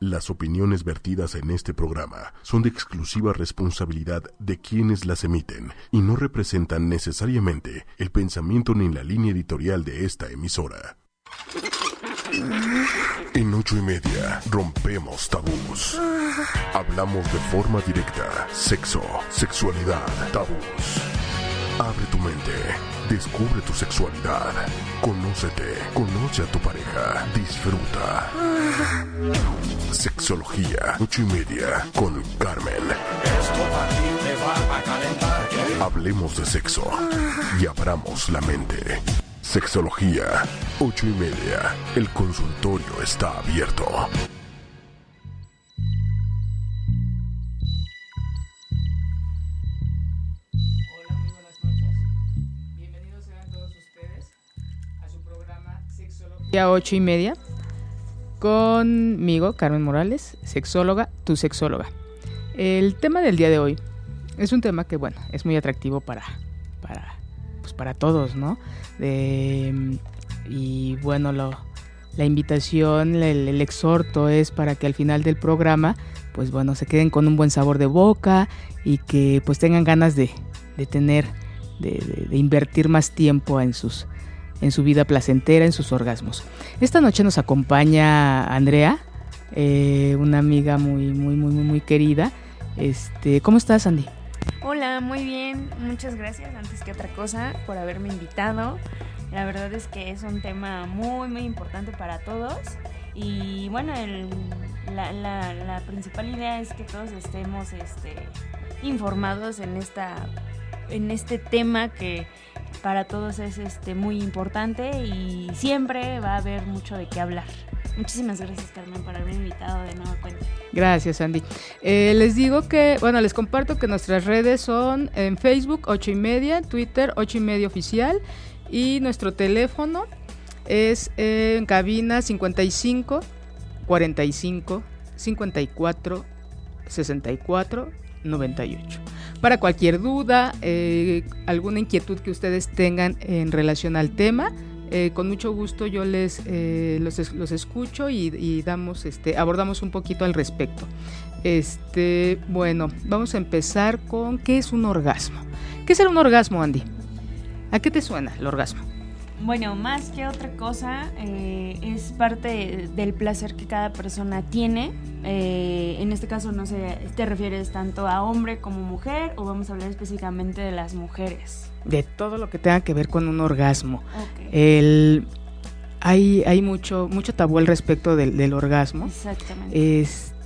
Las opiniones vertidas en este programa son de exclusiva responsabilidad de quienes las emiten y no representan necesariamente el pensamiento ni la línea editorial de esta emisora. En ocho y media rompemos tabús. Hablamos de forma directa, sexo, sexualidad, tabús. Abre tu mente, descubre tu sexualidad, conócete, conoce a tu pareja, disfruta. Sexología, ocho y media, con Carmen. Hablemos de sexo y abramos la mente. Sexología, ocho y media. El consultorio está abierto. Sexología 8 y media. Conmigo, Carmen Morales, sexóloga, tu sexóloga. El tema del día de hoy es un tema que, bueno, es muy atractivo para, para, pues para todos, ¿no? De- y bueno, lo, la invitación, el, el exhorto es para que al final del programa, pues bueno, se queden con un buen sabor de boca y que pues tengan ganas de, de tener, de, de- de invertir más tiempo en sus en su vida placentera, en sus orgasmos. Esta noche nos acompaña Andrea, eh, una amiga muy, muy, muy, muy, querida. Este, ¿cómo estás, Andy? Hola, muy bien. Muchas gracias antes que otra cosa por haberme invitado. La verdad es que es un tema muy, muy importante para todos. Y bueno, la principal idea es que todos estemos este, informados en, esta, en este tema que para todos es este, muy importante y siempre va a haber mucho de qué hablar. Muchísimas gracias, Carmen, por haberme invitado de nueva cuenta. Gracias, Andy. Eh, les digo que, bueno, les comparto que nuestras redes son en Facebook 8 y media, Twitter 8 y media oficial y nuestro teléfono es en cabina 55 45 54 64 98. Para cualquier duda, eh, alguna inquietud que ustedes tengan en relación al tema, eh, con mucho gusto yo les eh, los, los escucho y, y damos este abordamos un poquito al respecto. Este, bueno, vamos a empezar con qué es un orgasmo. ¿Qué es un orgasmo, Andy? ¿A qué te suena el orgasmo? Bueno, más que otra cosa, eh, es parte del placer que cada persona tiene. Eh, en este caso, no sé, te refieres tanto a hombre como mujer o vamos a hablar específicamente de las mujeres. De todo lo que tenga que ver con un orgasmo. El, hay, hay mucho, mucho tabú al respecto del, del orgasmo. Exactamente.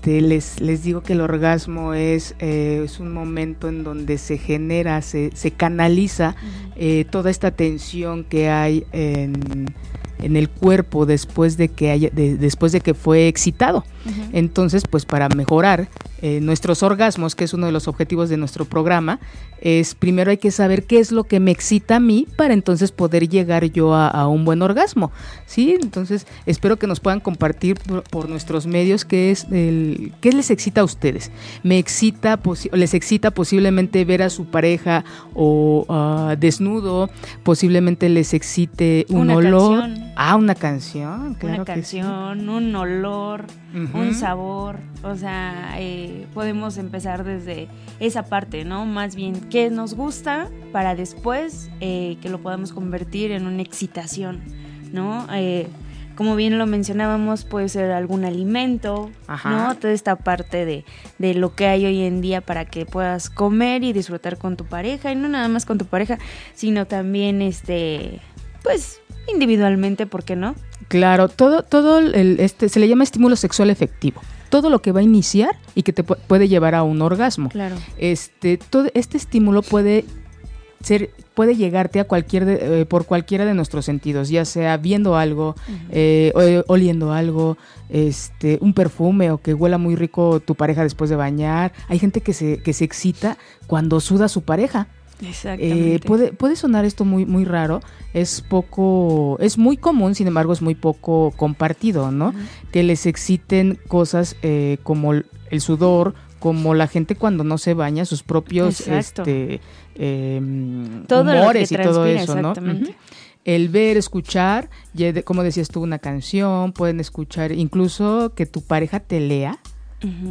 Este, les, les digo que el orgasmo es, eh, es un momento en donde se genera, se, se canaliza eh, toda esta tensión que hay en, en el cuerpo después de que haya, de- después de que fue excitado. Entonces, pues para mejorar eh, nuestros orgasmos, que es uno de los objetivos de nuestro programa, es primero hay que saber qué es lo que me excita a mí para entonces poder llegar yo a, a un buen orgasmo, ¿sí? Entonces, espero que nos puedan compartir por, por nuestros medios qué es el, qué les excita a ustedes. Me excita, les excita posiblemente ver a su pareja o ah, desnudo, posiblemente les excite un Una olor. canción. Ah, una canción, claro Una que sí. canción, un olor, un sabor, o sea, eh, podemos empezar desde esa parte, ¿no? Más bien, ¿qué nos gusta para después eh, que lo podamos convertir en una excitación, ¿no? Eh, como bien lo mencionábamos, puede ser algún alimento, Ajá. ¿no? Toda esta parte de, de lo que hay hoy en día para que puedas comer y disfrutar con tu pareja, y no nada más con tu pareja, sino también, este, pues, individualmente, ¿por qué no? Claro, todo, todo el, este, se le llama estímulo sexual efectivo. Todo lo que va a iniciar y que te pu- puede llevar a un orgasmo. Claro. Este, todo este estímulo puede ser, puede llegarte a cualquier de- eh, por cualquiera de nuestros sentidos, ya sea viendo algo, eh, o- oliendo algo, este, un perfume o que huela muy rico tu pareja después de bañar. Hay gente que se, que se excita cuando suda su pareja. Exactamente. Eh, puede, puede sonar esto muy, muy raro, es poco, es muy común, sin embargo es muy poco compartido, ¿no? Que les exciten cosas eh, como el sudor, como la gente cuando no se baña, sus propios Exacto. este, Todo que humores y todo eso, ¿no? exactamente. Ujú. el ver, escuchar, como decías tú, una canción, pueden escuchar, incluso que tu pareja te lea.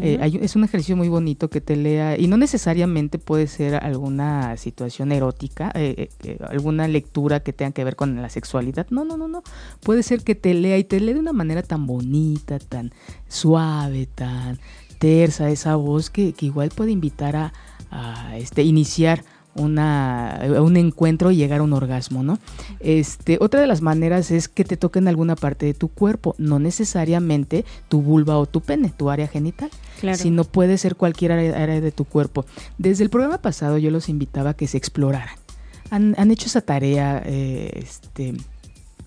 Eh, es un ejercicio muy bonito que te lea y no necesariamente puede ser alguna situación erótica, eh, eh, alguna lectura que tenga que ver con la sexualidad. No, no, no, no. Puede ser que te lea y te lea de una manera tan bonita, tan suave, tan tersa, esa voz que, igual puede invitar a, a este, iniciar una, un encuentro y llegar a un orgasmo, ¿no? Este, otra de las maneras es que te toquen alguna parte de tu cuerpo, no necesariamente tu vulva o tu pene, tu área genital, sino puede ser cualquier área, de tu cuerpo. Desde el programa pasado yo los invitaba a que se exploraran. Han, hecho esa tarea, eh, este,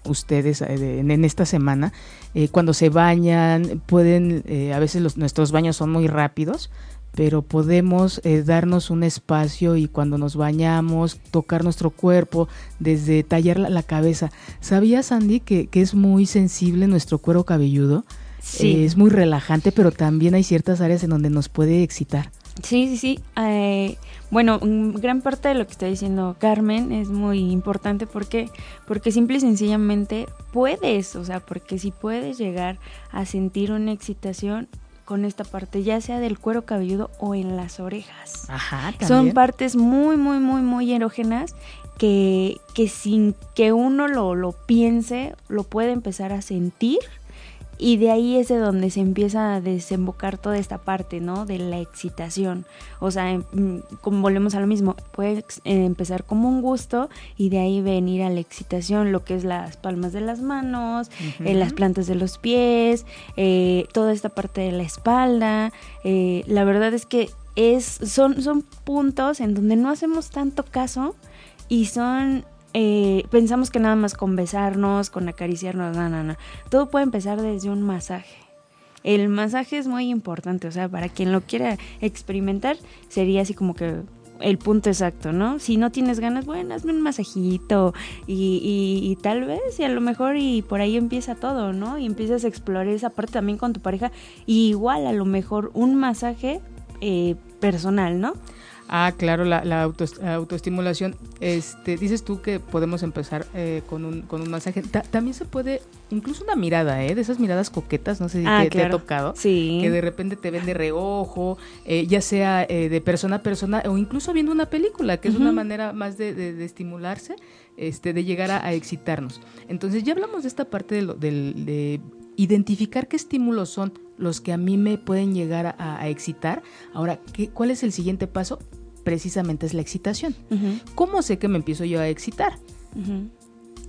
ustedes eh, en, esta semana, eh, cuando se bañan, pueden, a veces los, nuestros baños son muy rápidos, pero podemos eh, darnos un espacio y cuando nos bañamos, tocar nuestro cuerpo, desde tallar la, cabeza. ¿Sabías, Andy, que, que, es muy sensible nuestro cuero cabelludo? Sí. es muy relajante, pero también hay ciertas áreas en donde nos puede excitar. Sí, sí, sí. Eh, bueno, gran parte de lo que está diciendo Carmen es muy importante porque porque simple y sencillamente puedes, o sea, porque si puedes llegar a sentir una excitación con esta parte, ya sea del cuero cabelludo o en las orejas. Ajá, Son partes muy, muy, muy, muy erógenas que, que sin que uno lo, lo piense, lo puede empezar a sentir y de ahí es de donde se empieza a desembocar toda esta parte, ¿no? De la excitación. O sea, em, como volvemos a lo mismo, puede eh, empezar como un gusto y de ahí venir a la excitación, lo que es las palmas de las manos, eh, las plantas de los pies, eh, toda esta parte de la espalda. la verdad es que es, son, son puntos en donde no hacemos tanto caso y son eh, pensamos que nada más con besarnos, con acariciarnos, no, no, no. Todo puede empezar desde un masaje. El masaje es muy importante, o sea, para quien lo quiera experimentar, sería así como que el punto exacto, ¿no? Si no tienes ganas, bueno, hazme un masajito y, tal vez, y a lo mejor, y por ahí empieza todo, ¿no? Y empiezas a explorar esa parte también con tu pareja, igual a lo mejor un masaje eh, personal, ¿no? Ah, claro, la, la, autoestimulación. Este, dices tú que podemos empezar eh, con, un, con un masaje. también se puede, incluso una mirada, ¿eh? De esas miradas coquetas, no sé si ah, te, ha tocado. Sí. Que de repente te ven de reojo, eh, ya sea eh, de persona a persona o incluso viendo una película, que es una manera más de, de, estimularse, este, de llegar a, excitarnos. Entonces ya hablamos de esta parte de, lo, de identificar qué estímulos son los que a mí me pueden llegar a, excitar. Ahora, ¿qué, ¿cuál es el siguiente paso? Precisamente es la excitación. ¿Cómo sé que me empiezo yo a excitar?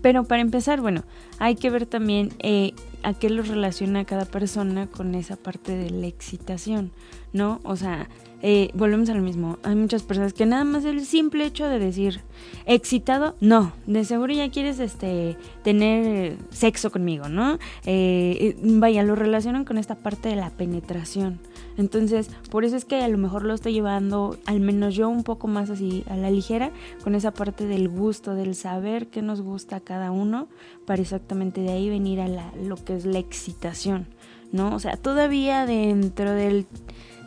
Pero para empezar, bueno, hay que ver también eh, a qué lo relaciona cada persona con esa parte de la excitación, ¿no? O sea, eh, volvemos a lo mismo. Hay muchas personas que nada más el simple hecho de decir excitado, no, de seguro ya quieres este tener sexo conmigo, ¿no? Eh, vaya, lo relacionan con esta parte de la penetración. Entonces, por eso es que a lo mejor lo estoy llevando, al menos yo, un poco más así a la ligera, con esa parte del gusto, del saber qué nos gusta a cada uno, para exactamente de ahí venir a la, lo que es la excitación, ¿no? O sea, todavía dentro del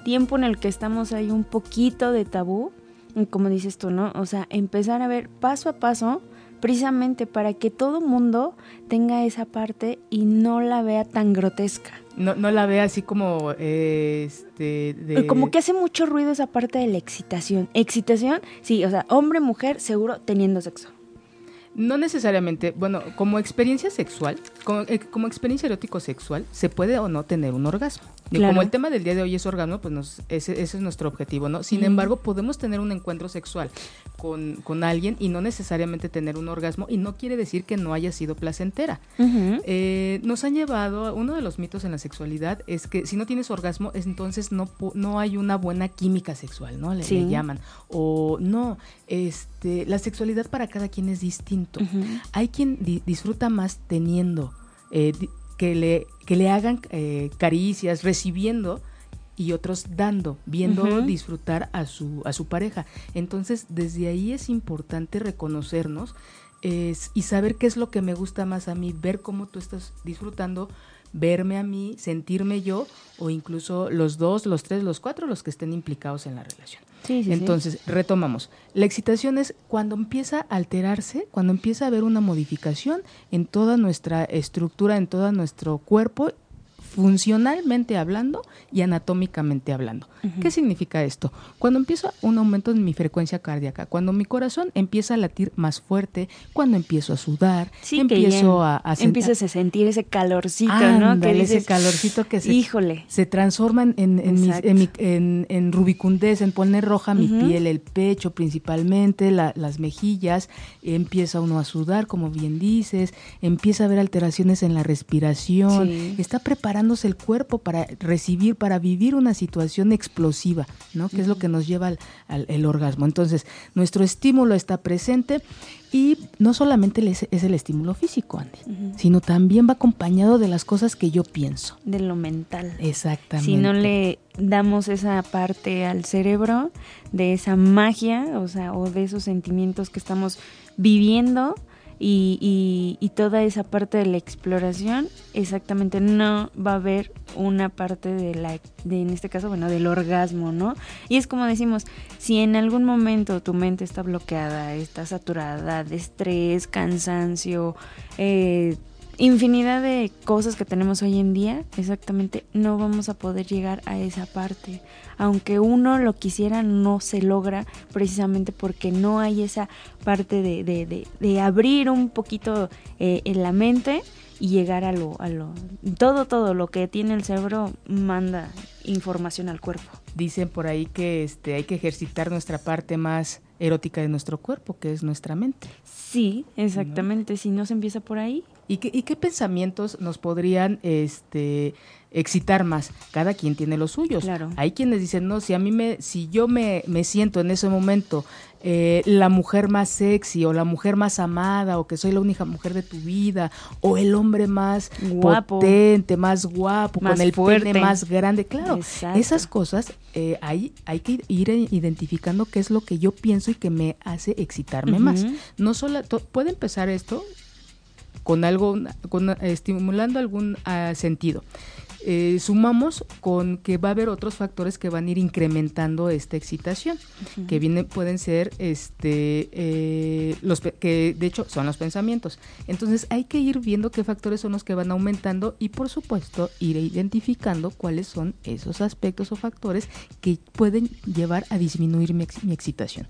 tiempo en el que estamos hay un poquito de tabú, como dices tú, ¿no? O sea, empezar a ver paso a paso, precisamente para que todo mundo tenga esa parte y no la vea tan grotesca. No, no la vea así como este como que hace mucho ruido esa parte de la excitación. Excitación, sí, o sea, hombre, mujer, seguro teniendo sexo. No necesariamente, bueno, como experiencia sexual, como, eh, como experiencia erótico sexual, se puede o no tener un orgasmo. Como el tema del día de hoy es orgasmo, pues nos, ese, es nuestro objetivo, ¿no? Sin embargo, podemos tener un encuentro sexual con, con, alguien y no necesariamente tener un orgasmo y no quiere decir que no haya sido placentera. Eh, nos han llevado, uno de los mitos en la sexualidad es que si no tienes orgasmo, entonces no, no hay una buena química sexual, ¿no? Le, llaman. O no, este, la sexualidad para cada quien es Hay quien disfruta más teniendo... Eh, que le, que le hagan eh, caricias, recibiendo y otros dando, viendo disfrutar a su, a su pareja. Entonces, desde ahí es importante reconocernos y saber qué es lo que me gusta más a mí, ver cómo tú estás disfrutando, verme a mí, sentirme yo o incluso los dos, los tres, los cuatro, los que estén implicados en la relación. Entonces, retomamos. La excitación es cuando empieza a alterarse, cuando empieza a haber una modificación en toda nuestra estructura, en todo nuestro cuerpo funcionalmente hablando y anatómicamente hablando. ¿Qué significa esto? Cuando empiezo un aumento en mi frecuencia cardíaca, cuando mi corazón empieza a latir más fuerte, cuando empiezo a sudar, empiezo a, a empiezas a sentir ese calorcito, ¿no? Que ese calorcito que se, híjole. se transforma en, en, en, rubicundez, en poner roja mi piel, el pecho principalmente, las mejillas, empieza uno a sudar, como bien dices, empieza a haber alteraciones en la respiración, está preparando el cuerpo para recibir, para vivir una situación explosiva, ¿no? Que es lo que nos lleva al, el orgasmo. Entonces, nuestro estímulo está presente y no solamente es, el estímulo físico, Andy, sino también va acompañado de las cosas que yo pienso. De lo mental. Exactamente. Si no le damos esa parte al cerebro de esa magia, o sea, o de esos sentimientos que estamos viviendo, y, y, toda esa parte de la exploración, exactamente no va a haber una parte de la, de, en este caso, bueno, del orgasmo, ¿no? Y es como decimos, si en algún momento tu mente está bloqueada, está saturada de estrés, cansancio, eh, infinidad de cosas que tenemos hoy en día, exactamente no vamos a poder llegar a esa parte. Aunque uno lo quisiera, no se logra precisamente porque no hay esa parte de, de, de, abrir un poquito eh, en la mente y llegar a lo, a lo... Todo, todo lo que tiene el cerebro manda información al cuerpo. Dicen por ahí que este, hay que ejercitar nuestra parte más erótica de nuestro cuerpo, que es nuestra mente. Sí, exactamente. Si no se empieza por ahí, ¿Y qué, ¿Y qué, pensamientos nos podrían este, excitar más? Cada quien tiene los suyos. Claro. Hay quienes dicen, no, si a mí me, si yo me, me siento en ese momento eh, la mujer más sexy o la mujer más amada o que soy la única mujer de tu vida o el hombre más guapo. potente, más guapo, con el pene más grande. Claro, esas cosas eh, hay, hay que ir identificando qué es lo que yo pienso y que me hace excitarme más. No solo, puede empezar esto con algo, con, estimulando algún ah, sentido. Eh, sumamos con que va a haber otros factores que van a ir incrementando esta excitación, que vienen, pueden ser este eh, los que de hecho son los pensamientos. Entonces hay que ir viendo qué factores son los que van aumentando y por supuesto ir identificando cuáles son esos aspectos o factores que pueden llevar a disminuir mi, excitación.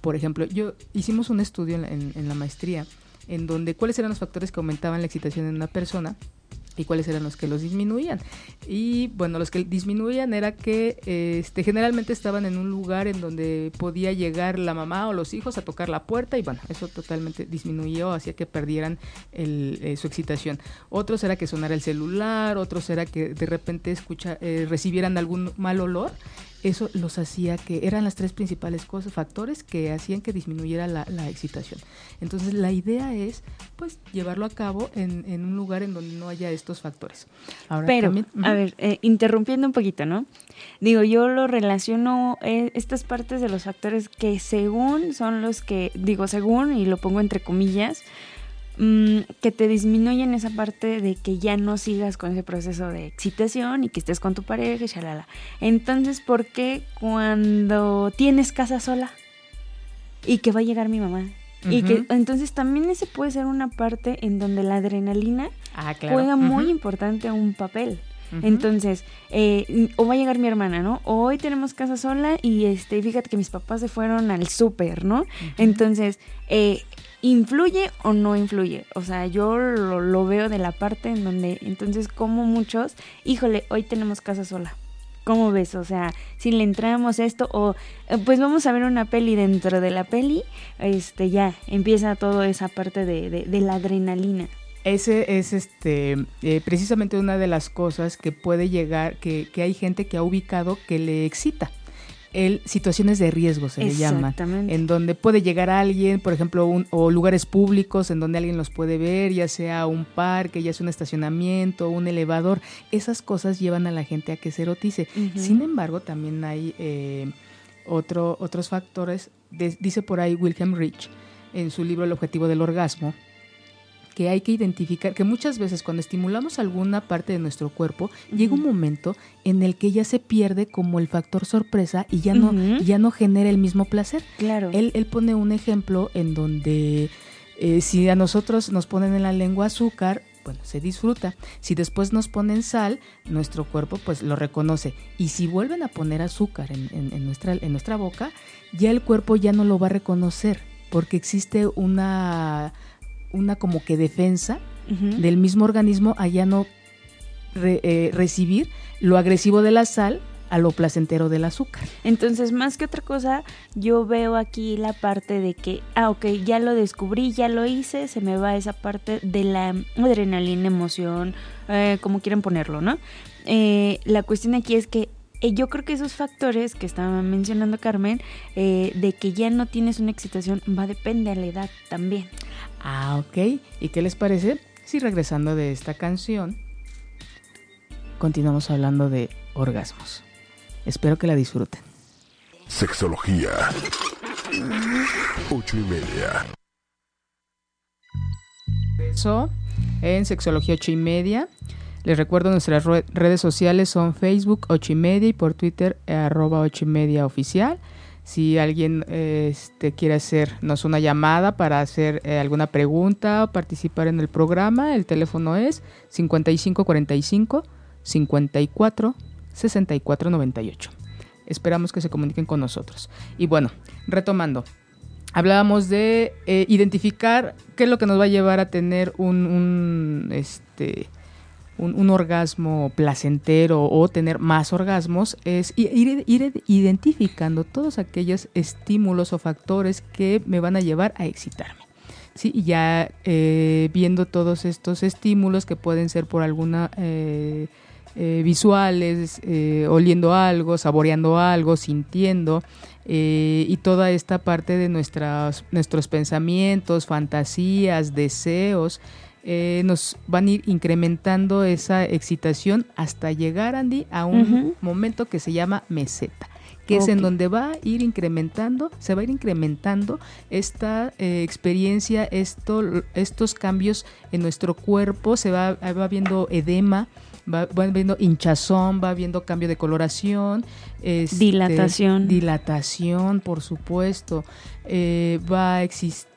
Por ejemplo, yo hicimos un estudio en la maestría en donde cuáles eran los factores que aumentaban la excitación en una persona y cuáles eran los que los disminuían. Y bueno, los que disminuían era que este, generalmente estaban en un lugar en donde podía llegar la mamá o los hijos a tocar la puerta y bueno, eso totalmente disminuyó, hacía que perdieran eh, su excitación. Otros era que sonara el celular, otros era que de repente escucha, eh, recibieran algún mal olor eso los hacía que eran las tres principales cosas, factores que hacían que disminuyera la, excitación. Entonces la idea es pues llevarlo a cabo en, en, un lugar en donde no haya estos factores. Ahora, Pero, a ver, eh, interrumpiendo un poquito, ¿no? Digo, yo lo relaciono, eh, estas partes de los factores que según son los que, digo según, y lo pongo entre comillas, Mm, que te disminuyen esa parte de que ya no sigas con ese proceso de excitación y que estés con tu pareja y shalala. Entonces, ¿por qué cuando tienes casa sola y que va a llegar mi mamá? Y que entonces también ese puede ser una parte en donde la adrenalina ah, juega muy importante un papel. Entonces, eh, o va a llegar mi hermana, ¿no? hoy tenemos casa sola y este, fíjate que mis papás se fueron al súper, ¿no? Entonces, eh, ¿influye o no influye? O sea, yo lo, veo de la parte en donde, entonces, como muchos, híjole, hoy tenemos casa sola. ¿Cómo ves? O sea, si le entramos esto o eh, pues vamos a ver una peli dentro de la peli, este ya empieza toda esa parte de, de, la adrenalina. Ese es este eh, precisamente una de las cosas que puede llegar, que, que hay gente que ha ubicado que le excita el situaciones de riesgo se le llama, en donde puede llegar alguien, por ejemplo, o lugares públicos en donde alguien los puede ver, ya sea un parque, ya sea un estacionamiento, un elevador, esas cosas llevan a la gente a que se erotice. Sin embargo, también hay eh, otro, otros factores, dice por ahí Wilhelm Rich en su libro El objetivo del orgasmo, que hay que identificar, que muchas veces cuando estimulamos alguna parte de nuestro cuerpo, llega un momento en el que ya se pierde como el factor sorpresa y ya no, ya no genera el mismo placer. Claro. Él, él pone un ejemplo en donde eh, si a nosotros nos ponen en la lengua azúcar, bueno, se disfruta. Si después nos ponen sal, nuestro cuerpo pues lo reconoce. Y si vuelven a poner azúcar en, nuestra, en nuestra boca, ya el cuerpo ya no lo va a reconocer, porque existe una una como que defensa del mismo organismo a ya no eh, recibir lo agresivo de la sal a lo placentero del azúcar. Entonces, más que otra cosa, yo veo aquí la parte de que, ah, ok, ya lo descubrí, ya lo hice, se me va esa parte de la adrenalina, emoción, eh, como quieran ponerlo, ¿no? Eh, la cuestión aquí es que yo creo que esos factores que estaba mencionando Carmen, eh, de que ya no tienes una excitación, va a depender de la edad también. Ah, ok. ¿Y qué les parece? Si regresando de esta canción, continuamos hablando de orgasmos. Espero que la disfruten. Sexología. Ocho y media. Eso en Sexología ocho y media. Les recuerdo nuestras redes sociales son Facebook 8 y media y por Twitter arroba 8 y media oficial. Si alguien este, quiere hacernos una llamada para hacer eh, alguna pregunta o participar en el programa, el teléfono es 5545 54 64 98. Esperamos que se comuniquen con nosotros. Y bueno, retomando, hablábamos de eh, identificar qué es lo que nos va a llevar a tener un, un este, un, orgasmo placentero o tener más orgasmos es ir, identificando todos aquellos estímulos o factores que me van a llevar a excitarme. Sí, y ya eh, viendo todos estos estímulos que pueden ser por alguna eh, eh, visuales, oliendo algo, saboreando algo, sintiendo, y toda esta parte de nuestras, nuestros pensamientos, fantasías, deseos, eh, nos van a ir incrementando esa excitación hasta llegar, Andy, a un momento que se llama meseta que es en donde va a ir incrementando, se va a ir incrementando esta eh, experiencia, esto, estos cambios en nuestro cuerpo, se va, va viendo edema, va, viendo hinchazón, va viendo cambio de coloración, este, dilatación, dilatación, por supuesto, eh, va a existir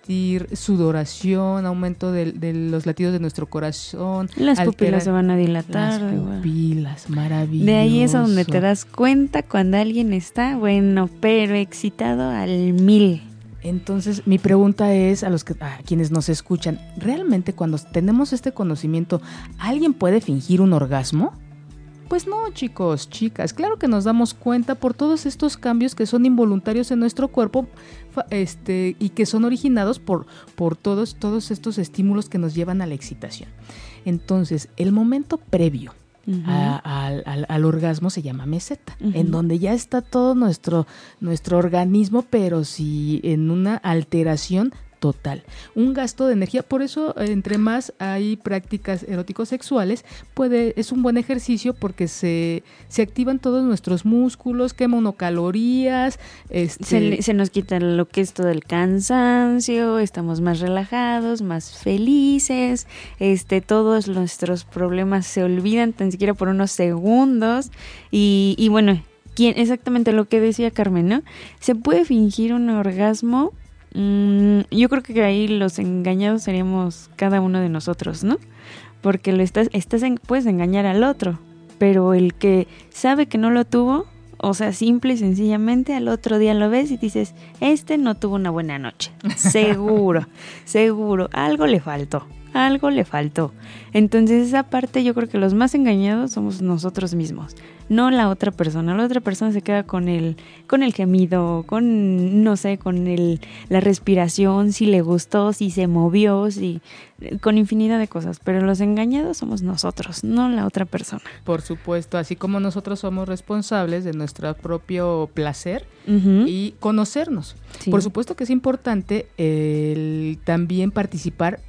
sudoración, aumento de, los latidos de nuestro corazón. Las pupilas se van a dilatar. Las pupilas, maravilloso. De ahí es donde te das cuenta cuando alguien está, bueno, pero excitado al mil. Entonces, mi pregunta es a los que a quienes nos escuchan, ¿realmente cuando tenemos este conocimiento, alguien puede fingir un orgasmo? Pues no, chicos, chicas, claro que nos damos cuenta por todos estos cambios que son involuntarios en nuestro cuerpo este, y que son originados por, por todos, todos estos estímulos que nos llevan a la excitación. Entonces, el momento previo al, orgasmo se llama meseta, en donde ya está todo nuestro, nuestro organismo, pero si en una alteración total. Un gasto de energía, por eso entre más hay prácticas eróticos sexuales, puede, es un buen ejercicio porque se, se activan todos nuestros músculos, quema uno calorías. Este... Se, nos quita lo que es todo el cansancio, estamos más relajados, más felices, este, todos nuestros problemas se olvidan tan siquiera por unos segundos y, y bueno, ¿quién, exactamente lo que decía Carmen, ¿no? Se puede fingir un orgasmo Mm, yo creo que ahí los engañados seríamos cada uno de nosotros, ¿no? Porque lo estás, estás puedes engañar al otro, pero el que sabe que no lo tuvo, o sea, simple y sencillamente al otro día lo ves y dices, este no tuvo una buena noche. Seguro, seguro, algo le faltó algo le faltó. Entonces esa parte yo creo que los más engañados somos nosotros mismos, no la otra persona. La otra persona se queda con el, con el gemido, con, no sé, con el, la respiración, si le gustó, si se movió, si, con infinidad de cosas. Pero los engañados somos nosotros, no la otra persona. Por supuesto, así como nosotros somos responsables de nuestro propio placer y conocernos. Por supuesto que es importante el también participar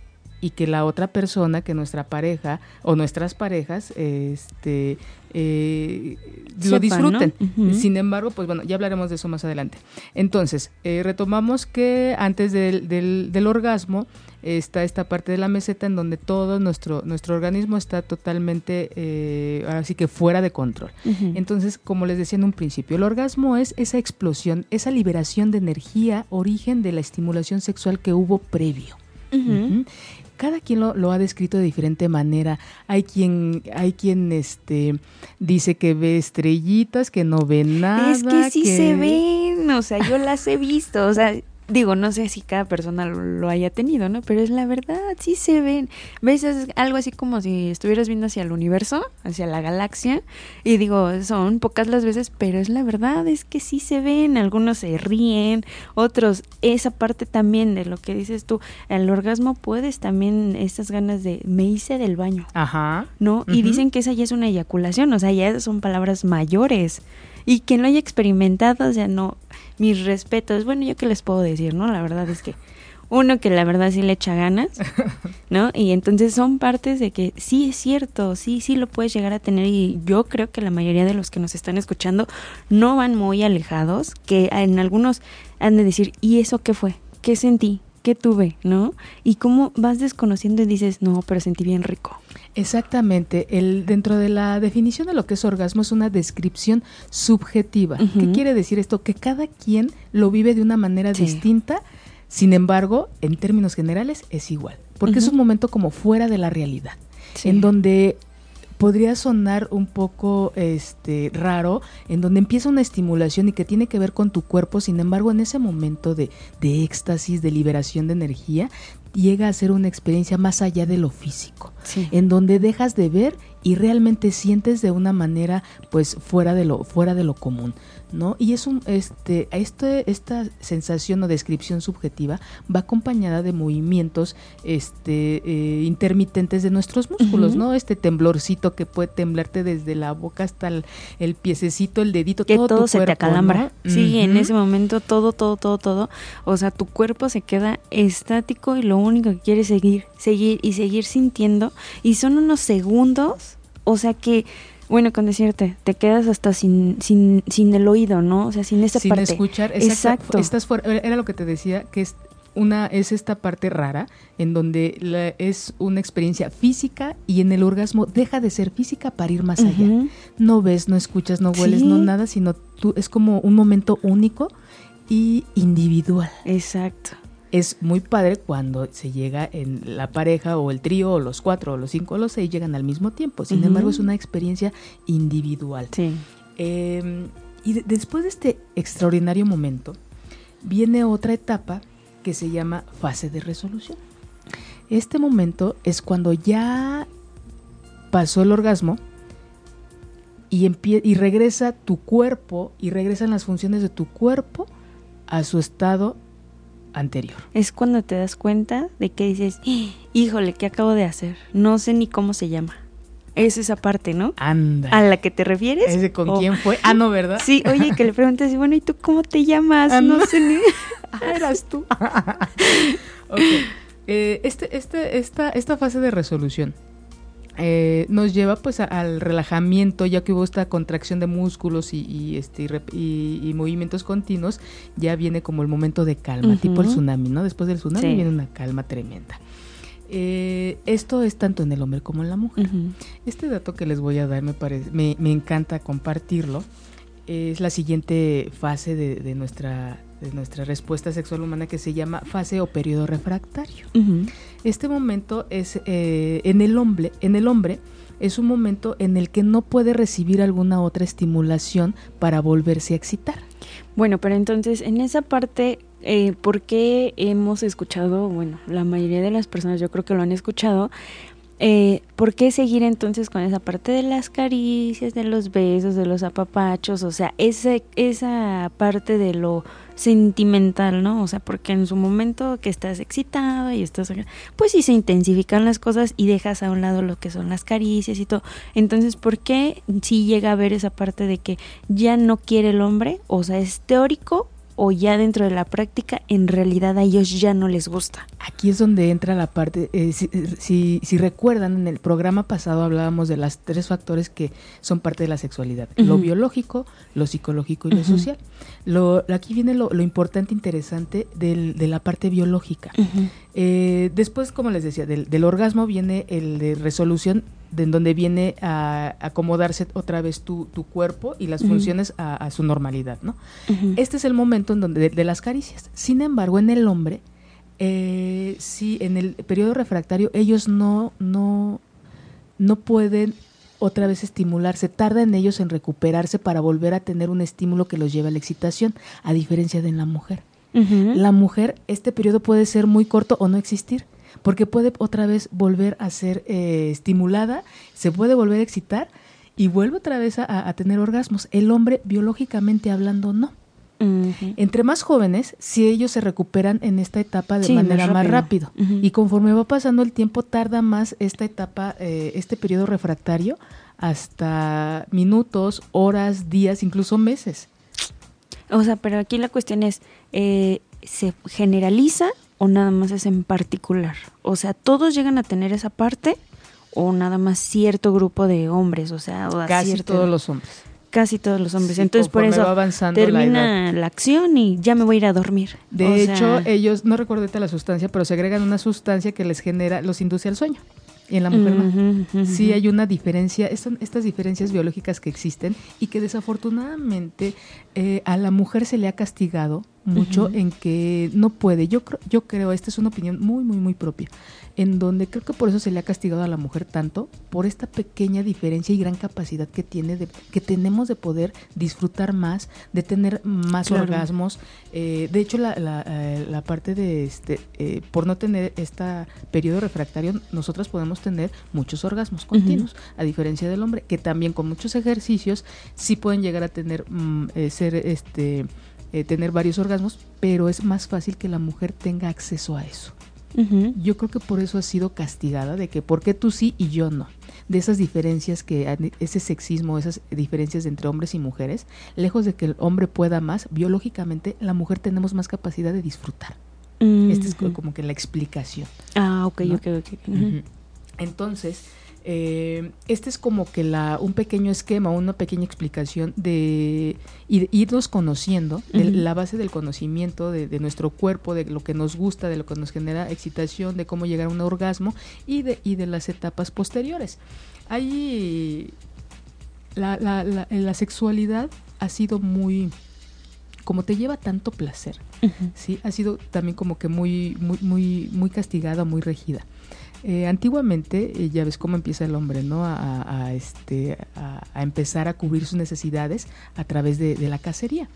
y que la otra persona, que nuestra pareja o nuestras parejas, este, eh, lo disfruten. Sin embargo, pues bueno, ya hablaremos de eso más adelante. Entonces, eh, retomamos que antes del, del, orgasmo está esta parte de la meseta en donde todo nuestro, nuestro organismo está totalmente, eh, ahora sí que fuera de control. Entonces, como les decía en un principio, el orgasmo es esa explosión, esa liberación de energía, origen de la estimulación sexual que hubo previo cada quien lo, ha descrito de diferente manera. Hay quien, hay quien este dice que ve estrellitas, que no ve nada. Es que sí se ven, o sea, yo las he visto, o sea, digo, no sé si cada persona lo, haya tenido, ¿no? Pero es la verdad, sí se ven. ¿Ves? Es algo así como si estuvieras viendo hacia el universo, hacia la galaxia. Y digo, son pocas las veces, pero es la verdad, es que sí se ven. Algunos se ríen, otros, esa parte también de lo que dices tú, el orgasmo puedes también, estas ganas de, me hice del baño. Ajá. ¿No? Y dicen que esa ya es una eyaculación, o sea, ya son palabras mayores. Y quien lo haya experimentado, o sea, no, mis respetos. Bueno, yo qué les puedo decir, ¿no? La verdad es que uno que la verdad sí le echa ganas, ¿no? Y entonces son partes de que sí es cierto, sí, sí lo puedes llegar a tener y yo creo que la mayoría de los que nos están escuchando no van muy alejados, que en algunos han de decir, ¿y eso qué fue? ¿Qué sentí? ¿Qué tuve? ¿No? Y cómo vas desconociendo y dices, no, pero sentí bien rico. Exactamente. El, dentro de la definición de lo que es orgasmo es una descripción subjetiva. ¿Qué quiere decir esto? Que cada quien lo vive de una manera distinta, sin embargo, en términos generales es igual, porque es un momento como fuera de la realidad, en donde podría sonar un poco este raro, en donde empieza una estimulación y que tiene que ver con tu cuerpo, sin embargo, en ese momento de, de éxtasis, de liberación de energía, llega a ser una experiencia más allá de lo físico, en donde dejas de ver y realmente sientes de una manera pues fuera de lo fuera de lo común. ¿no? Y es un, este, este, esta sensación o descripción subjetiva va acompañada de movimientos este, eh, intermitentes de nuestros músculos, ¿no? Este temblorcito que puede temblarte desde la boca hasta el, el piececito, el dedito, que todo, se te acalambra. Sí, en ese momento todo, todo, todo, todo. O sea, tu cuerpo se queda estático y lo único que quiere es seguir, seguir y seguir sintiendo. Y son unos segundos, o sea que bueno, con decirte, te quedas hasta sin, sin, sin el oído, ¿no? O sea, sin esa parte. Sin escuchar, exacto. Estás fuera, era lo que te decía, que es una es esta parte rara en donde es una experiencia física y en el orgasmo deja de ser física para ir más allá. No ves, no escuchas, no hueles, no nada, sino tú es como un momento único y individual. Exacto es muy padre cuando se llega en la pareja o el trío o los cuatro o los cinco o los seis llegan al mismo tiempo. Sin embargo, es una experiencia individual. Sí. Em, y después de este extraordinario momento, viene otra etapa que se llama fase de resolución. Este momento es cuando ya pasó el orgasmo y, y regresa tu cuerpo y regresan las funciones de tu cuerpo a su estado anterior. Es cuando te das cuenta de que dices, híjole, ¿qué acabo de hacer? No sé ni cómo se llama. Es esa parte, ¿no? Anda. ¿A la que te refieres? ¿Ese con quién fue? Ah, no, ¿verdad? Sí, oye, que le preguntas, bueno, ¿y tú cómo te llamas? No sé ni... Ah, eras tú. ok. Eh, este, este, esta, esta fase de resolución eh, nos lleva pues al relajamiento ya que hubo esta contracción de músculos y, este y, movimientos continuos ya viene como el momento de calma tipo el tsunami no después del tsunami viene una calma tremenda. Eh, esto es tanto en el hombre como en la mujer. Este dato que les voy a dar me parece me, me encanta compartirlo. Es la siguiente fase de, nuestra, de nuestra respuesta sexual humana que se llama fase o periodo refractario. Este momento es eh, en el hombre, en el hombre es un momento en el que no puede recibir alguna otra estimulación para volverse a excitar. Bueno, pero entonces en esa parte, eh, ¿por qué hemos escuchado, bueno, la mayoría de las personas yo creo que lo han escuchado, eh, ¿por qué seguir entonces con esa parte de las caricias, de los besos, de los apapachos? O sea, ese, esa parte de lo sentimental, ¿no? O sea, porque en su momento que estás excitado y estás, pues sí se intensifican las cosas y dejas a un lado lo que son las caricias y todo. Entonces, ¿por qué si llega a ver esa parte de que ya no quiere el hombre? O sea, es teórico o ya dentro de la práctica en realidad a ellos ya no les gusta. Aquí es donde entra la parte, eh, si, si, recuerdan, en el programa pasado hablábamos de los tres factores que son parte de la sexualidad, lo biológico, lo psicológico y lo social. Lo, aquí viene lo, lo importante, interesante del, de la parte biológica. Eh, después, como les decía, del, del orgasmo viene el de resolución de en donde viene a acomodarse otra vez tu, tu cuerpo y las funciones a, su normalidad, ¿no? Este es el momento en donde de, las caricias. Sin embargo, en el hombre, eh, sí, en el periodo refractario, ellos no, no, no pueden otra vez estimularse, tarda en ellos en recuperarse para volver a tener un estímulo que los lleve a la excitación, a diferencia de la mujer. La mujer, este periodo puede ser muy corto o no existir porque puede otra vez volver a ser eh, estimulada, se puede volver a excitar y vuelve otra vez a, tener orgasmos. El hombre, biológicamente hablando, no. Entre más jóvenes, si ellos se recuperan en esta etapa de manera más rápido, y conforme va pasando el tiempo tarda más esta etapa, eh, este periodo refractario hasta minutos, horas, días, incluso meses. O sea, pero aquí la cuestión es, eh, ¿se generaliza o nada más es en particular? O sea, ¿todos llegan a tener esa parte o nada más cierto grupo de hombres? O sea, casi todos los hombres. Casi todos los hombres. Entonces, por eso termina la, acción y ya me voy a ir a dormir. De hecho, ellos, no recuerdo la sustancia, pero segregan una sustancia que les genera, los induce al sueño y en la mujer no. Sí hay una diferencia, estas diferencias biológicas que existen y que desafortunadamente eh, a la mujer se le ha castigado mucho en que no puede. Yo, yo creo, esta es una opinión muy, muy, muy propia, en donde creo que por eso se le ha castigado a la mujer tanto, por esta pequeña diferencia y gran capacidad que tiene, de, que tenemos de poder disfrutar más, de tener más orgasmos. Eh, de hecho, la, la, eh, la, parte de, este, eh, por no tener este periodo refractario, nosotras podemos tener muchos orgasmos continuos, a diferencia del hombre, que también con muchos ejercicios sí pueden llegar a tener, mm, ser, este, eh, tener varios orgasmos, pero es más fácil que la mujer tenga acceso a eso. Yo creo que por eso ha sido castigada, de que por qué tú sí y yo no. De esas diferencias que, ese sexismo, esas diferencias entre hombres y mujeres, lejos de que el hombre pueda más, biológicamente la mujer tenemos más capacidad de disfrutar. Esta es como que la explicación. Ah, ok, ok, ok. Entonces, eh, este es como que la, un pequeño esquema, una pequeña explicación de, irnos conociendo, la base del conocimiento de, nuestro cuerpo, de lo que nos gusta, de lo que nos genera excitación, de cómo llegar a un orgasmo y de, y de las etapas posteriores. Ahí la, la, la, sexualidad ha sido muy como te lleva tanto placer, sí, ha sido también como que muy, muy, muy, muy castigada, muy regida. Eh, antiguamente, eh, ya ves cómo empieza el hombre, ¿no? A, este, a, empezar a cubrir sus necesidades a través de, la cacería.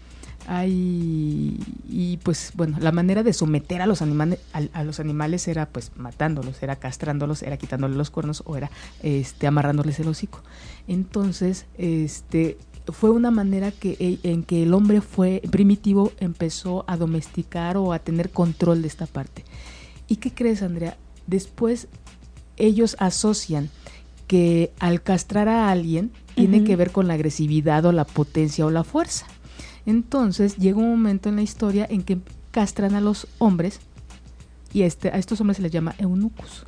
Y pues bueno, la manera de someter a los, animales, a, los animales era pues matándolos, era castrándolos, era quitándoles los cuernos o era este, amarrándoles el hocico. Entonces, este, fue una manera que, e, en que el hombre fue primitivo, empezó a domesticar o a tener control de esta parte. ¿Y qué crees, Andrea? Después ellos asocian que al castrar a alguien tiene que ver con la agresividad o la potencia o la fuerza. Entonces llega un momento en la historia en que castran a los hombres y este, a estos hombres se les llama eunucos,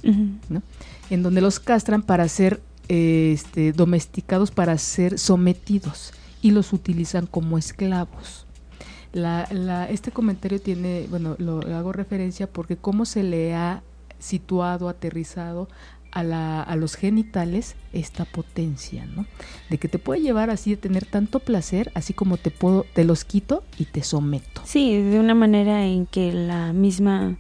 ¿no? en donde los castran para ser este, domesticados, para ser sometidos y los utilizan como esclavos. este comentario tiene, bueno, lo hago referencia porque cómo se le ha situado, aterrizado a, la, a los genitales esta potencia, ¿no? De que te puede llevar así a tener tanto placer, así como te puedo, te los quito y te someto. Sí, de una manera en que la misma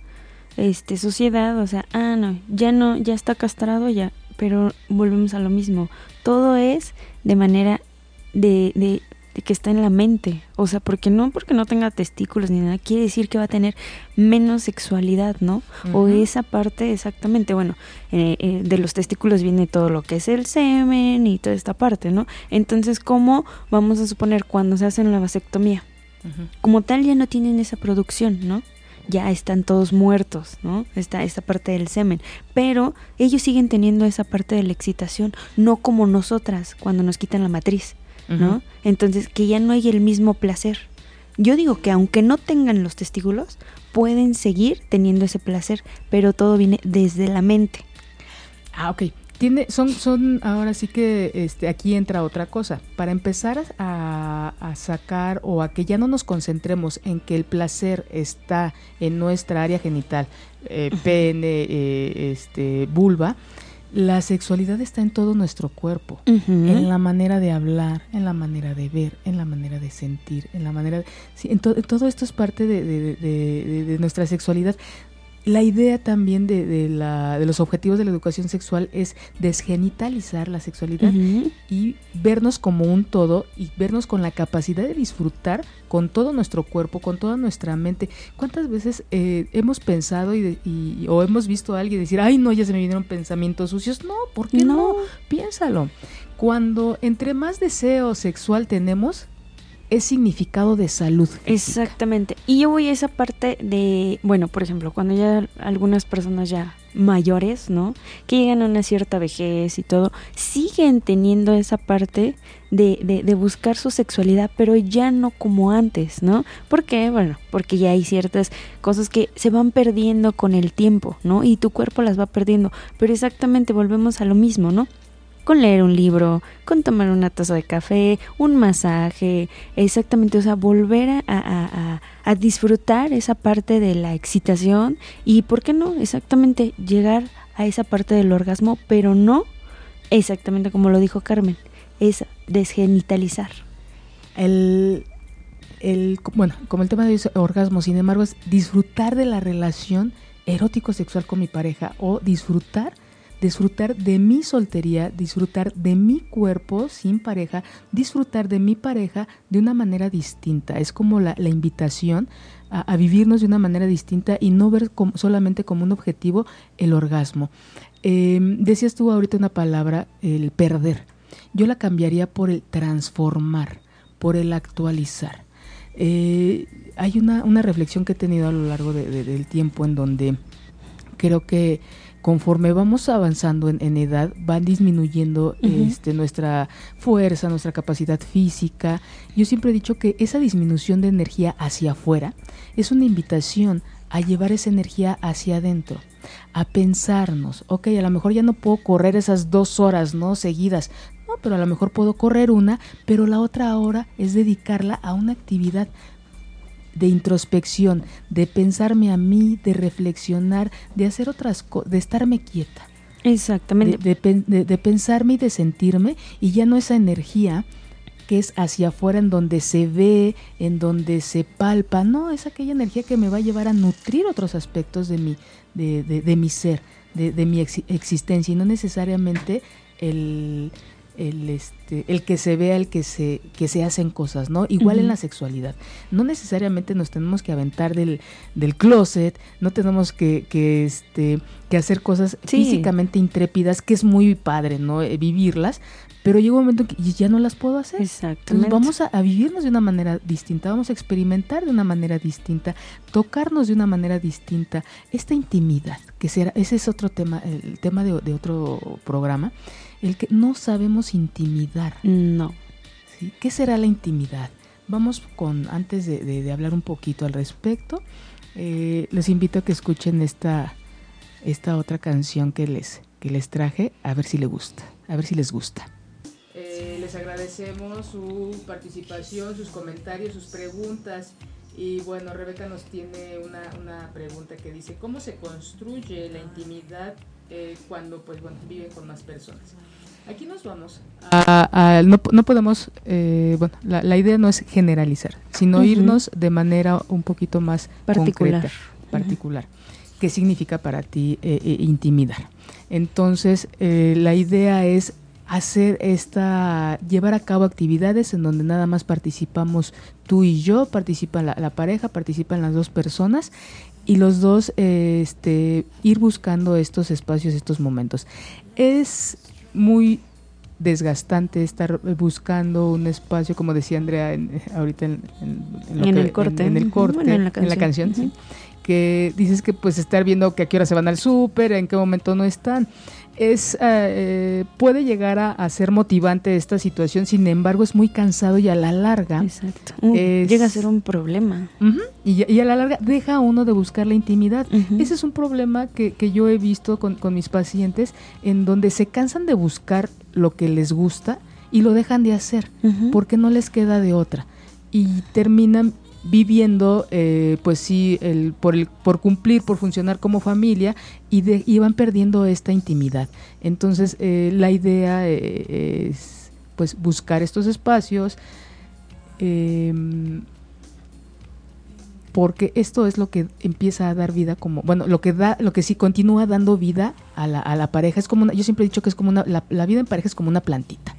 este sociedad, o sea, ah no, ya no, ya está castrado ya, pero volvemos a lo mismo. Todo es de manera de, de de que está en la mente. O sea, porque no porque no tenga testículos ni nada, quiere decir que va a tener menos sexualidad, ¿no? O esa parte exactamente, bueno, eh, eh, de los testículos viene todo lo que es el semen y toda esta parte, ¿no? Entonces, ¿cómo vamos a suponer cuando se hacen la vasectomía? Como tal ya no tienen esa producción, ¿no? ya están todos muertos, ¿no? Esta, esta parte del semen. Pero ellos siguen teniendo esa parte de la excitación, no como nosotras cuando nos quitan la matriz. ¿No? Entonces, que ya no hay el mismo placer. yo digo que aunque no tengan los testículos, pueden seguir teniendo ese placer, pero todo viene desde la mente. Ah, ok. Tiene, son, son, ahora sí que este, aquí entra otra cosa. Para empezar a, sacar o a que ya no nos concentremos en que el placer está en nuestra área genital, eh, pene, eh, este, vulva, la sexualidad está en todo nuestro cuerpo, en la manera de hablar, en la manera de ver, en la manera de sentir, en la manera de... Sí, en todo esto es parte de, nuestra sexualidad la idea también de, de, la, de, los objetivos de la educación sexual es desgenitalizar la sexualidad y vernos como un todo y vernos con la capacidad de disfrutar con todo nuestro cuerpo, con toda nuestra mente. ¿Cuántas veces eh, hemos pensado y, o hemos visto a alguien decir, ay no, ya se me vinieron pensamientos sucios? No, ¿por qué no? no? Piénsalo. Cuando entre más deseo sexual tenemos, es significado de salud. Exactamente. Y yo voy a esa parte de, bueno, por ejemplo, cuando ya algunas personas ya mayores, ¿no? Que llegan a una cierta vejez y todo, siguen teniendo esa parte de, de, de, buscar su sexualidad, pero ya no como antes, ¿no? ¿Por qué? Bueno, porque ya hay ciertas cosas que se van perdiendo con el tiempo, ¿no? Y tu cuerpo las va perdiendo, pero exactamente volvemos a lo mismo, ¿no? Con leer un libro, con tomar una taza de café, un masaje, exactamente, o sea, volver a, a, disfrutar esa parte de la excitación y, ¿por qué no? Exactamente, llegar a esa parte del orgasmo, pero no exactamente como lo dijo Carmen, es desgenitalizar. El, el, bueno, como el tema de orgasmo, sin embargo, es disfrutar de la relación erótico-sexual con mi pareja o disfrutar disfrutar de mi soltería, disfrutar de mi cuerpo sin pareja, disfrutar de mi pareja de una manera distinta. Es como la, invitación a, vivirnos de una manera distinta y no ver solamente como un objetivo el orgasmo. Em, decías tú ahorita una palabra, el perder. Yo la cambiaría por el transformar, por el actualizar. Eh, hay una, una, reflexión que he tenido a lo largo del tiempo en donde creo que conforme vamos avanzando en, edad, va disminuyendo este, nuestra fuerza, nuestra capacidad física. Yo siempre he dicho que esa disminución de energía hacia afuera es una invitación a llevar esa energía hacia adentro, a pensarnos, ok, a lo mejor ya no puedo correr esas dos horas, ¿no? Seguidas, no, pero a lo mejor puedo correr una, pero la otra hora es dedicarla a una actividad de introspección, de pensarme a mí, de reflexionar, de hacer otras cosas, de estarme quieta. Exactamente. De, pensarme y de sentirme y ya no esa energía que es hacia afuera en donde se ve, en donde se palpa, no, es aquella energía que me va a llevar a nutrir otros aspectos de mi, de, de mi ser, de, mi existencia y no necesariamente el el este el que se vea el que se que se hacen cosas no igual en la sexualidad. No necesariamente nos tenemos que aventar del, del closet no tenemos que, que este que hacer cosas físicamente intrépidas que es muy padre no eh, vivirlas pero llega un momento en que ya no las puedo hacer exactamente vamos a, a, vivirnos de una manera distinta vamos a experimentar de una manera distinta tocarnos de una manera distinta esta intimidad que será ese es otro tema el tema de, de otro programa el que no sabemos intimidar. No. ¿Sí? ¿Qué será la intimidad? Vamos con, antes de, hablar un poquito al respecto, eh, les invito a que escuchen esta, esta otra canción que les, que les traje, a ver si les gusta, a ver si les gusta. Eh, les agradecemos su participación, sus comentarios, sus preguntas. Y bueno, Rebeca nos tiene una, una pregunta que dice, ¿cómo se construye la intimidad eh, cuando pues bueno, viven con más personas? Aquí nos vamos a, no, no, podemos, eh, bueno, la, idea no es generalizar, sino irnos de manera un poquito más particular. particular. ¿Qué significa para ti eh, eh, intimidar? Entonces, la idea es hacer esta, llevar a cabo actividades en donde nada más participamos tú y yo, participa la, la pareja, participan las dos personas y los dos este, ir buscando estos espacios, estos momentos. Es muy desgastante estar buscando un espacio, como decía Andrea ahorita en, el corte, en, el corte, en la canción, que dices que pues estar viendo que a qué hora se van al súper, en qué momento no están. Es eh, puede llegar a, ser motivante esta situación, sin embargo es muy cansado y a la larga Exacto. Uh, llega a ser un problema. y, a la larga deja a uno de buscar la intimidad. Ese es un problema que, que yo he visto con, con, mis pacientes en donde se cansan de buscar lo que les gusta y lo dejan de hacer porque no les queda de otra y terminan viviendo, eh, pues sí, el, por, el, por cumplir, por funcionar como familia y, de, van perdiendo esta intimidad. Entonces, eh, la idea eh, es pues buscar estos espacios em, porque esto es lo que empieza a dar vida como, bueno, lo que da, lo que sí continúa dando vida a la, a la pareja. Es como una, yo siempre he dicho que es como una, la, la vida en pareja es como una plantita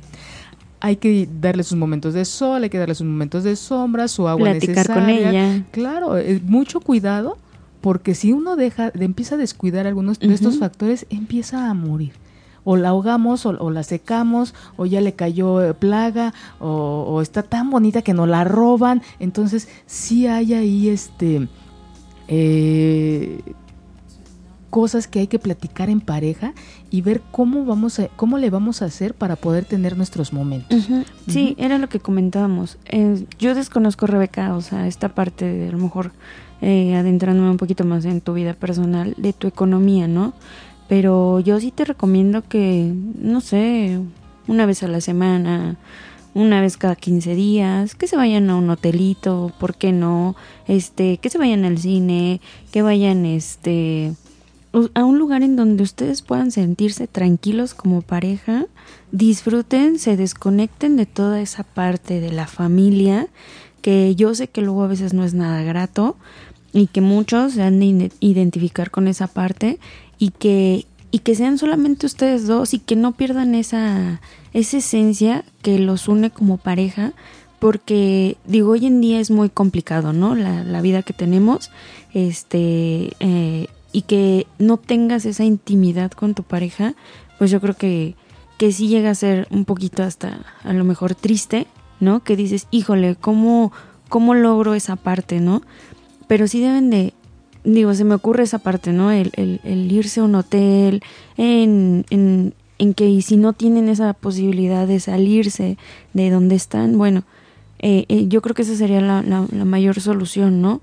hay que darle sus momentos de sol, hay que darle sus momentos de sombra, su agua Platicar con ella. Claro, eh, mucho cuidado, porque si uno deja, de, empieza a descuidar algunos de estos factores, empieza a morir. O la ahogamos, o, la secamos, o ya le cayó eh, plaga, o, está tan bonita que nos la roban. Entonces, sí hay ahí este eh, cosas que hay que platicar en pareja y ver cómo vamos a, cómo le vamos a hacer para poder tener nuestros momentos. Sí, era lo que comentábamos. Eh, yo desconozco, Rebeca, o sea, esta parte de a lo mejor eh, adentrándome un poquito más en tu vida personal, de tu economía, ¿no? Pero yo sí te recomiendo que, no sé, una vez a la semana, una vez cada 15 días, que se vayan a un hotelito, ¿por qué no? Este, que se vayan al cine, que vayan este a un lugar en donde ustedes puedan sentirse tranquilos como pareja, disfruten, se desconecten de toda esa parte de la familia, que yo sé que luego a veces no es nada grato y que muchos se han de identificar con esa parte y que y que sean solamente ustedes dos y que no pierdan esa esa esencia que los une como pareja porque digo hoy en día es muy complicado no la, la vida que tenemos este eh, y que no tengas esa intimidad con tu pareja, pues yo creo que, que sí llega a ser un poquito hasta a lo mejor triste, ¿no? Que dices, híjole, ¿cómo, cómo logro esa parte, ¿no? Pero sí deben de, digo, se me ocurre esa parte, ¿no? El, el, irse a un hotel, en, en, en, que si no tienen esa posibilidad de salirse de donde están, bueno, eh, eh, yo creo que esa sería la mayor solución, ¿no?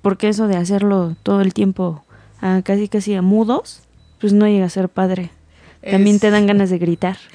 Porque eso de hacerlo todo el tiempo casi casi a mudos, pues no llega a ser padre. También te dan ganas de gritar.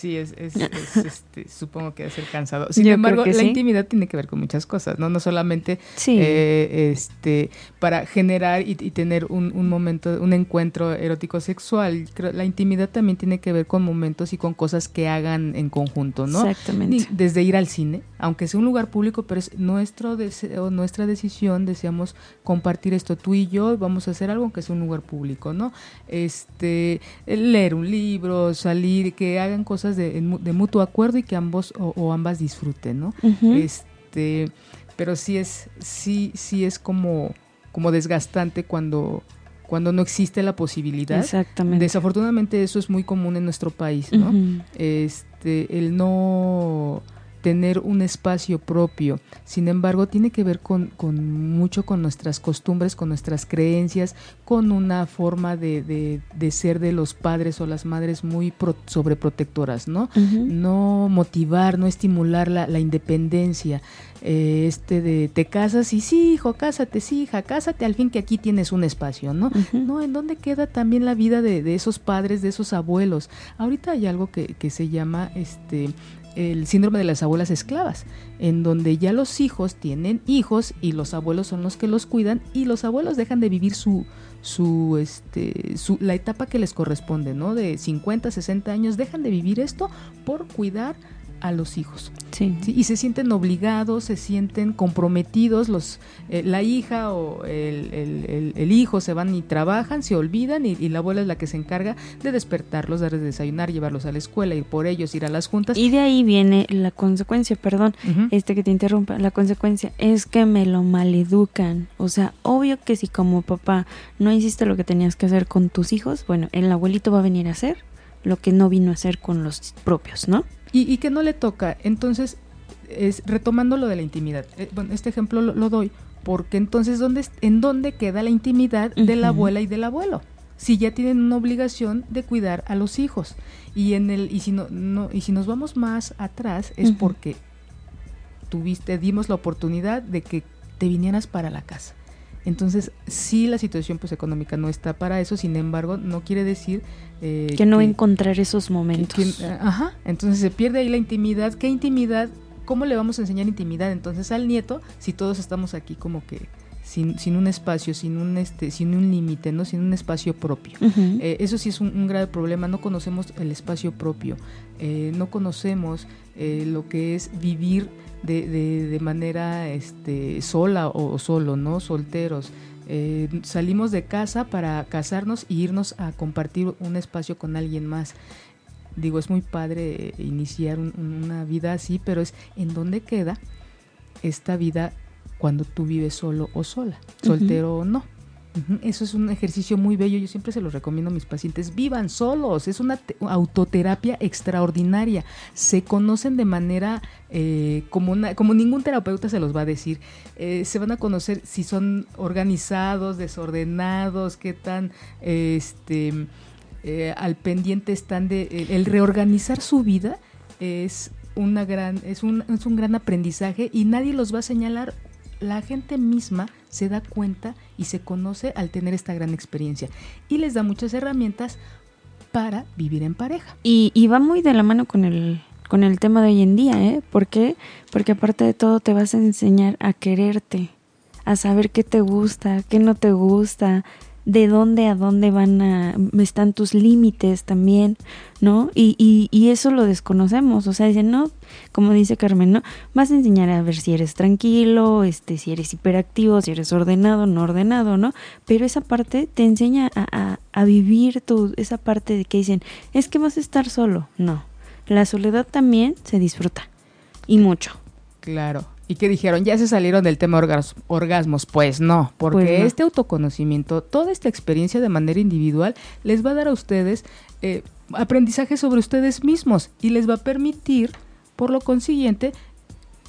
Sí, es, es, este, supongo que debe ser cansado. Sin embargo, la intimidad tiene que ver con muchas cosas, ¿no? No solamente eh, este, para generar y, tener un, un, momento, un encuentro erótico sexual. La intimidad también tiene que ver con momentos y con cosas que hagan en conjunto, ¿no? Exactamente. Desde ir al cine, aunque sea un lugar público, pero es nuestro deseo, nuestra decisión, deseamos compartir esto tú y yo, vamos a hacer algo aunque sea un lugar público, ¿no? Este, leer un libro, salir, que hagan cosas de, de mutuo acuerdo y que ambos o, ambas disfruten, ¿no? Este, pero sí es, sí, sí es como, como desgastante cuando cuando no existe la posibilidad. Exactamente. Desafortunadamente eso es muy común en nuestro país, ¿no? Este, el no tener un espacio propio. Sin embargo, tiene que ver con, con mucho con nuestras costumbres, con nuestras creencias, con una forma de, de, de ser de los padres o las madres muy sobreprotectoras, ¿no? No motivar, no estimular la, la independencia. Eh, este de te casas y sí, hijo, cásate, sí, hija, cásate, al fin que aquí tienes un espacio, ¿no? No, ¿en dónde queda también la vida de, de, esos padres, de esos abuelos? Ahorita hay algo que, que se llama este el síndrome de las abuelas esclavas, en donde ya los hijos tienen hijos y los abuelos son los que los cuidan y los abuelos dejan de vivir su su este su, la etapa que les corresponde, ¿no? De 50, 60 años dejan de vivir esto por cuidar a los hijos. Sí. Y se sienten obligados, se sienten comprometidos, los, eh, la hija o el, el, hijo se van y trabajan, se olvidan y, la abuela es la que se encarga de despertarlos, darles desayunar, llevarlos a la escuela, ir por ellos, ir a las juntas. Y de ahí viene la consecuencia, perdón, este que te interrumpa, la consecuencia es que me lo maleducan. O sea, obvio que si como papá no hiciste lo que tenías que hacer con tus hijos, bueno, el abuelito va a venir a hacer lo que no vino a hacer con los propios, ¿no? Y, que no le toca. Entonces, es retomando lo de la intimidad. Eh, bueno, este ejemplo lo, doy porque entonces ¿dónde, ¿en dónde queda la intimidad de la abuela y del abuelo? si ya tienen una obligación de cuidar a los hijos. Y en el y si no, no y si nos vamos más atrás es porque tuviste dimos la oportunidad de que te vinieras para la casa. Entonces, sí la situación pues económica no está para eso, sin embargo, no quiere decir eh, que no encontrar esos momentos. ajá, entonces se pierde ahí la intimidad. ¿Qué intimidad? ¿Cómo le vamos a enseñar intimidad entonces al nieto si todos estamos aquí como que sin, sin un espacio, sin un este, sin un límite, ¿no? Sin un espacio propio. Eh, eso sí es un, grave problema. No conocemos el espacio propio, eh, no conocemos lo que es vivir de, de, de manera este, sola o solo, ¿no? Solteros. Eh, salimos de casa para casarnos y irnos a compartir un espacio con alguien más. Digo, es muy padre iniciar una vida así, pero es en dónde queda esta vida cuando tú vives solo o sola, soltero o no. Eso es un ejercicio muy bello, yo siempre se lo recomiendo a mis pacientes, vivan solos, es una autoterapia extraordinaria, se conocen de manera eh, como, como ningún terapeuta se los va a decir, eh, se van a conocer si son organizados, desordenados, qué tan este, eh, al pendiente están de... El, reorganizar su vida es, una gran, es, un, es un gran aprendizaje y nadie los va a señalar la gente misma se da cuenta y se conoce al tener esta gran experiencia y les da muchas herramientas para vivir en pareja. Y, y va muy de la mano con el, con el tema de hoy en día, ¿eh? ¿Por qué? Porque aparte de todo te vas a enseñar a quererte, a saber qué te gusta, qué no te gusta, de dónde a dónde van a, están tus límites también, ¿no? Y, y, y, eso lo desconocemos, o sea, dicen, no, como dice Carmen, ¿no? Vas a enseñar a ver si eres tranquilo, este, si eres hiperactivo, si eres ordenado, no ordenado, ¿no? Pero esa parte te enseña a, a, a vivir tu, esa parte de que dicen, es que vas a estar solo, no. La soledad también se disfruta, y mucho. Claro, y que dijeron, ya se salieron del tema orgasmos. Pues no, porque pues este autoconocimiento, toda esta experiencia de manera individual, les va a dar a ustedes eh, aprendizaje sobre ustedes mismos y les va a permitir, por lo consiguiente,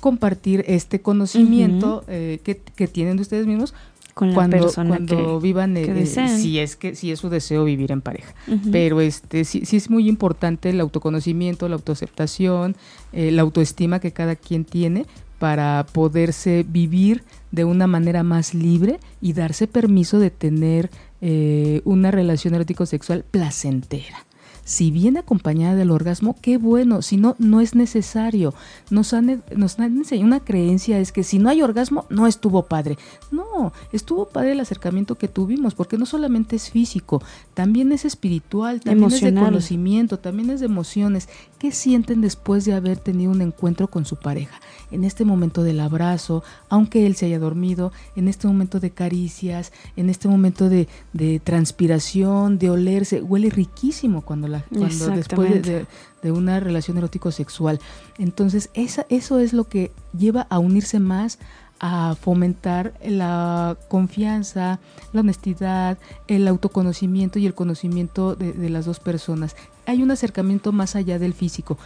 compartir este conocimiento eh, que, tienen de ustedes mismos con la persona cuando vivan eh, si es que si es su deseo vivir en pareja. Pero este sí, sí, es muy importante el autoconocimiento la autoaceptación la autoestima que cada quien tiene para poderse vivir de una manera más libre y darse permiso de tener eh, una relación erótico-sexual placentera. Si viene acompañada del orgasmo, qué bueno, si no, no es necesario. Nos han, nos han enseñado una creencia, es que si no hay orgasmo, no estuvo padre. No, estuvo padre el acercamiento que tuvimos, porque no solamente es físico, también es espiritual, también es de conocimiento, también es de emociones. ¿Qué sienten después de haber tenido un encuentro con su pareja? En este momento del abrazo, aunque él se haya dormido, en este momento de caricias, en este momento de, de transpiración, de olerse, huele riquísimo cuando cuando después de, una relación erótico sexual. Entonces, esa, eso es lo que lleva a unirse más a fomentar la confianza, la honestidad, el autoconocimiento y el conocimiento de, de, las dos personas. Hay un acercamiento más allá del físico.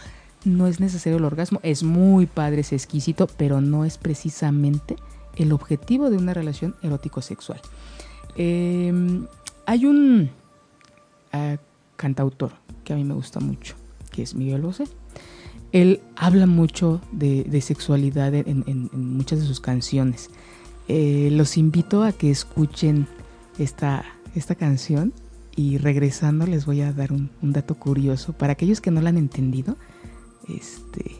No es necesario el orgasmo, es muy padre, es exquisito, pero no es precisamente el objetivo de una relación erótico-sexual. Em, hay un ah, cantautor que a mí me gusta mucho, que es Miguel Bosé. Él habla mucho de, sexualidad en, muchas de sus canciones. Eh, los invito a que escuchen esta, esta canción y regresando les voy a dar un, dato curioso. Para aquellos que no la han entendido, este,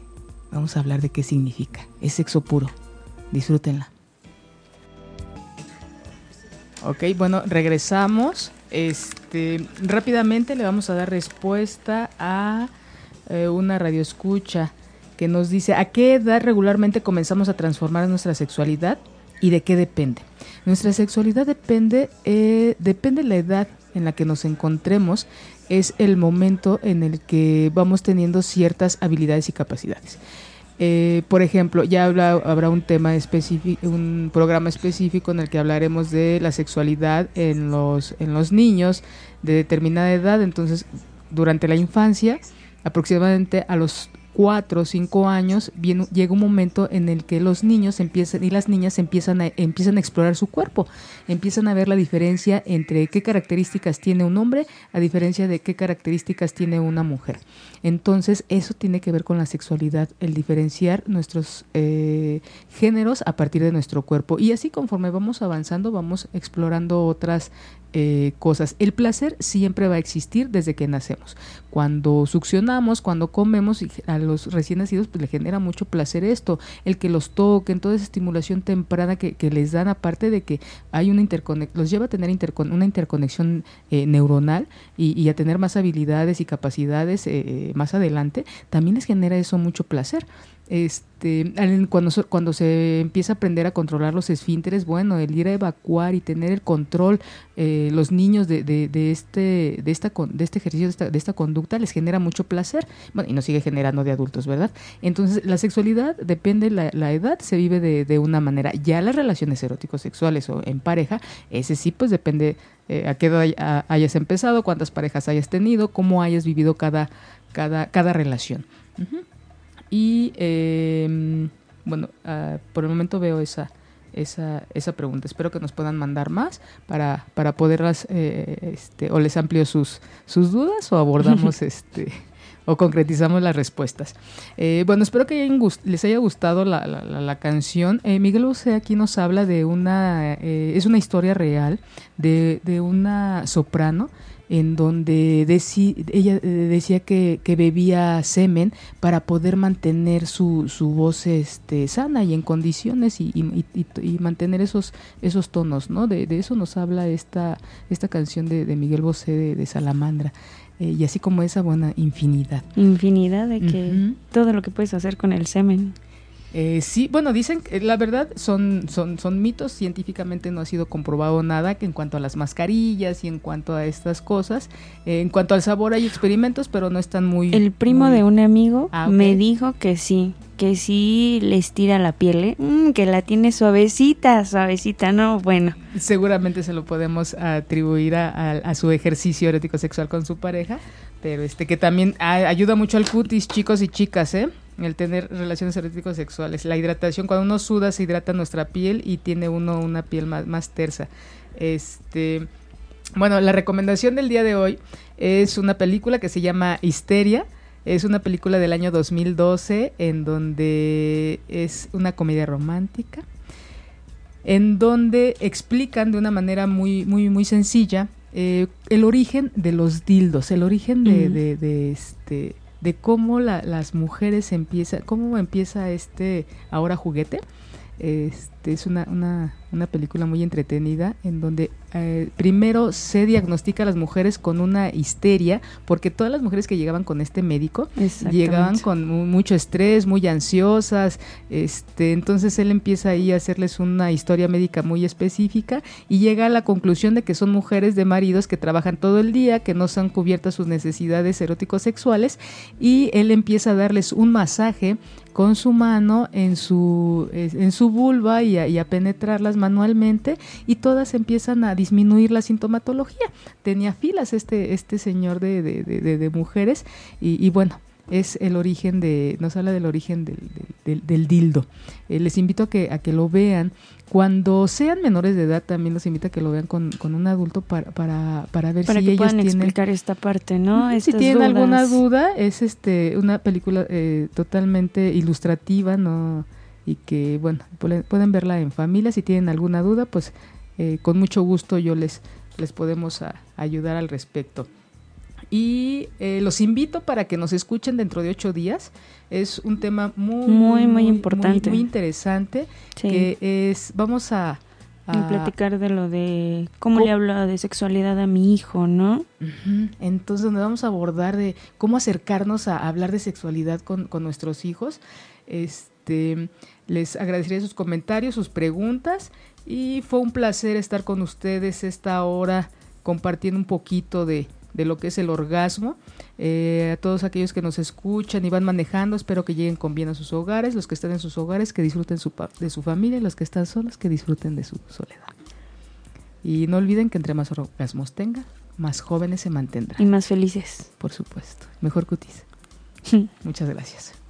vamos a hablar de qué significa. Es sexo puro. Disfrútenla. Ok, bueno, regresamos. Este, rápidamente le vamos a dar respuesta a eh, una radioescucha que nos dice a qué edad regularmente comenzamos a transformar nuestra sexualidad y de qué depende. Nuestra sexualidad depende, eh, depende de la edad en la que nos encontremos, es el momento en el que vamos teniendo ciertas habilidades y capacidades. Eh, por ejemplo, ya habrá un tema específico, un programa específico en el que hablaremos de la sexualidad en los, en los niños de determinada edad. Entonces, durante la infancia, aproximadamente a los cuatro o cinco años llega un momento en el que los niños empiezan y las niñas empiezan a, empiezan a explorar su cuerpo, empiezan a ver la diferencia entre qué características tiene un hombre a diferencia de qué características tiene una mujer. Entonces eso tiene que ver con la sexualidad, el diferenciar nuestros eh, géneros a partir de nuestro cuerpo y así conforme vamos avanzando vamos explorando otras eh, cosas. El placer siempre va a existir desde que nacemos. Cuando succionamos, cuando comemos, a los recién nacidos pues le genera mucho placer esto, el que los toquen, toda esa estimulación temprana que, les dan, aparte de que hay una interconexión, los lleva a tener una interconexión eh, neuronal y, a tener más habilidades y capacidades eh, más adelante, también les genera eso mucho placer. Este cuando cuando se empieza a aprender a controlar los esfínteres bueno el ir a evacuar y tener el control eh, los niños de, de, de, este de esta de este ejercicio de esta, de esta, conducta les genera mucho placer bueno y nos sigue generando de adultos verdad entonces la sexualidad depende la, la edad se vive de, de una manera. Ya las relaciones eróticos sexuales o en pareja ese sí pues depende eh, a qué edad hayas empezado cuántas parejas hayas tenido cómo hayas vivido cada cada cada relación. Y em, bueno, ah, por el momento veo esa, esa, esa pregunta. Espero que nos puedan mandar más para, para poderlas, eh, este, o les amplio sus, sus dudas o abordamos este o concretizamos las respuestas. Eh, bueno, espero que les haya gustado la, la, canción. Eh, Miguel José aquí nos habla de una, es una historia real de, de una soprano en donde ella eh, decía que, bebía semen para poder mantener su, su voz este, sana y en condiciones y, y, mantener esos, esos tonos, ¿no? De, eso nos habla esta, esta canción de, Miguel Bosé de, Salamandra. Eh, y así como esa buena infinidad. Infinidad de que todo lo que puedes hacer con el semen. Eh, sí, bueno, dicen que la verdad son, son, son mitos, científicamente no ha sido comprobado nada que en cuanto a las mascarillas y en cuanto a estas cosas. Eh, en cuanto al sabor hay experimentos, pero no están muy... El primo de un amigo ah, me dijo que sí, que sí les tira la piel, ¿eh? mm, que la tiene suavecita, suavecita, ¿no? Bueno. Seguramente se lo podemos atribuir a, su ejercicio erótico sexual con su pareja, pero este que también ayuda mucho al cutis, chicos y chicas, ¿eh? El tener relaciones eróticos sexuales. La hidratación, cuando uno suda se hidrata nuestra piel y tiene uno una piel más, más tersa. Este, bueno, la recomendación del día de hoy es una película que se llama Histeria. Es una película del año 2012 en donde es una comedia romántica, en donde explican de una manera muy, muy, muy sencilla eh, el origen de los dildos, el origen de, de, de este de cómo las mujeres empiezan, cómo empieza este ahora juguete. Este es una, una, una película muy entretenida en donde eh, primero se diagnostica a las mujeres con una histeria, porque todas las mujeres que llegaban con este médico llegaban con mucho estrés, muy ansiosas, este, entonces él empieza ahí a hacerles una historia médica muy específica y llega a la conclusión de que son mujeres de maridos que trabajan todo el día, que no son cubiertas sus necesidades eróticos sexuales y él empieza a darles un masaje con su mano en su, en su vulva y a, y a penetrarlas manualmente y todas empiezan a disminuir la sintomatología. Tenía filas este, este señor de, de, de, mujeres y, bueno, es el origen de, nos habla del origen del, del, dildo. Eh, les invito a que, a que lo vean. Cuando sean menores de edad, también los invito a que lo vean con, con un adulto para, para, para ver para si que ellos puedan explicar esta parte, ¿no? si tienen alguna duda, es este una película eh, totalmente ilustrativa, no y que, bueno, pueden verla en familia. Si tienen alguna duda, pues eh, con mucho gusto yo les, les podemos ayudar al respecto. Y eh, los invito para que nos escuchen dentro de ocho días. Es un tema muy, muy, muy importante. Muy, interesante. Que es, vamos a, a platicar de lo de cómo le habla de sexualidad a mi hijo, ¿no? Entonces nos vamos a abordar de cómo acercarnos a hablar de sexualidad con, con nuestros hijos. Este, les agradecería sus comentarios, sus preguntas y fue un placer estar con ustedes esta hora compartiendo un poquito de, de lo que es el orgasmo. Eh, a todos aquellos que nos escuchan y van manejando, espero que lleguen con bien a sus hogares, los que están en sus hogares, que disfruten su, de su familia y los que están solos, que disfruten de su soledad. Y no olviden que entre más orgasmos tengan, más jóvenes se mantendrán. Y más felices. Por supuesto. Mejor cutis. Muchas gracias.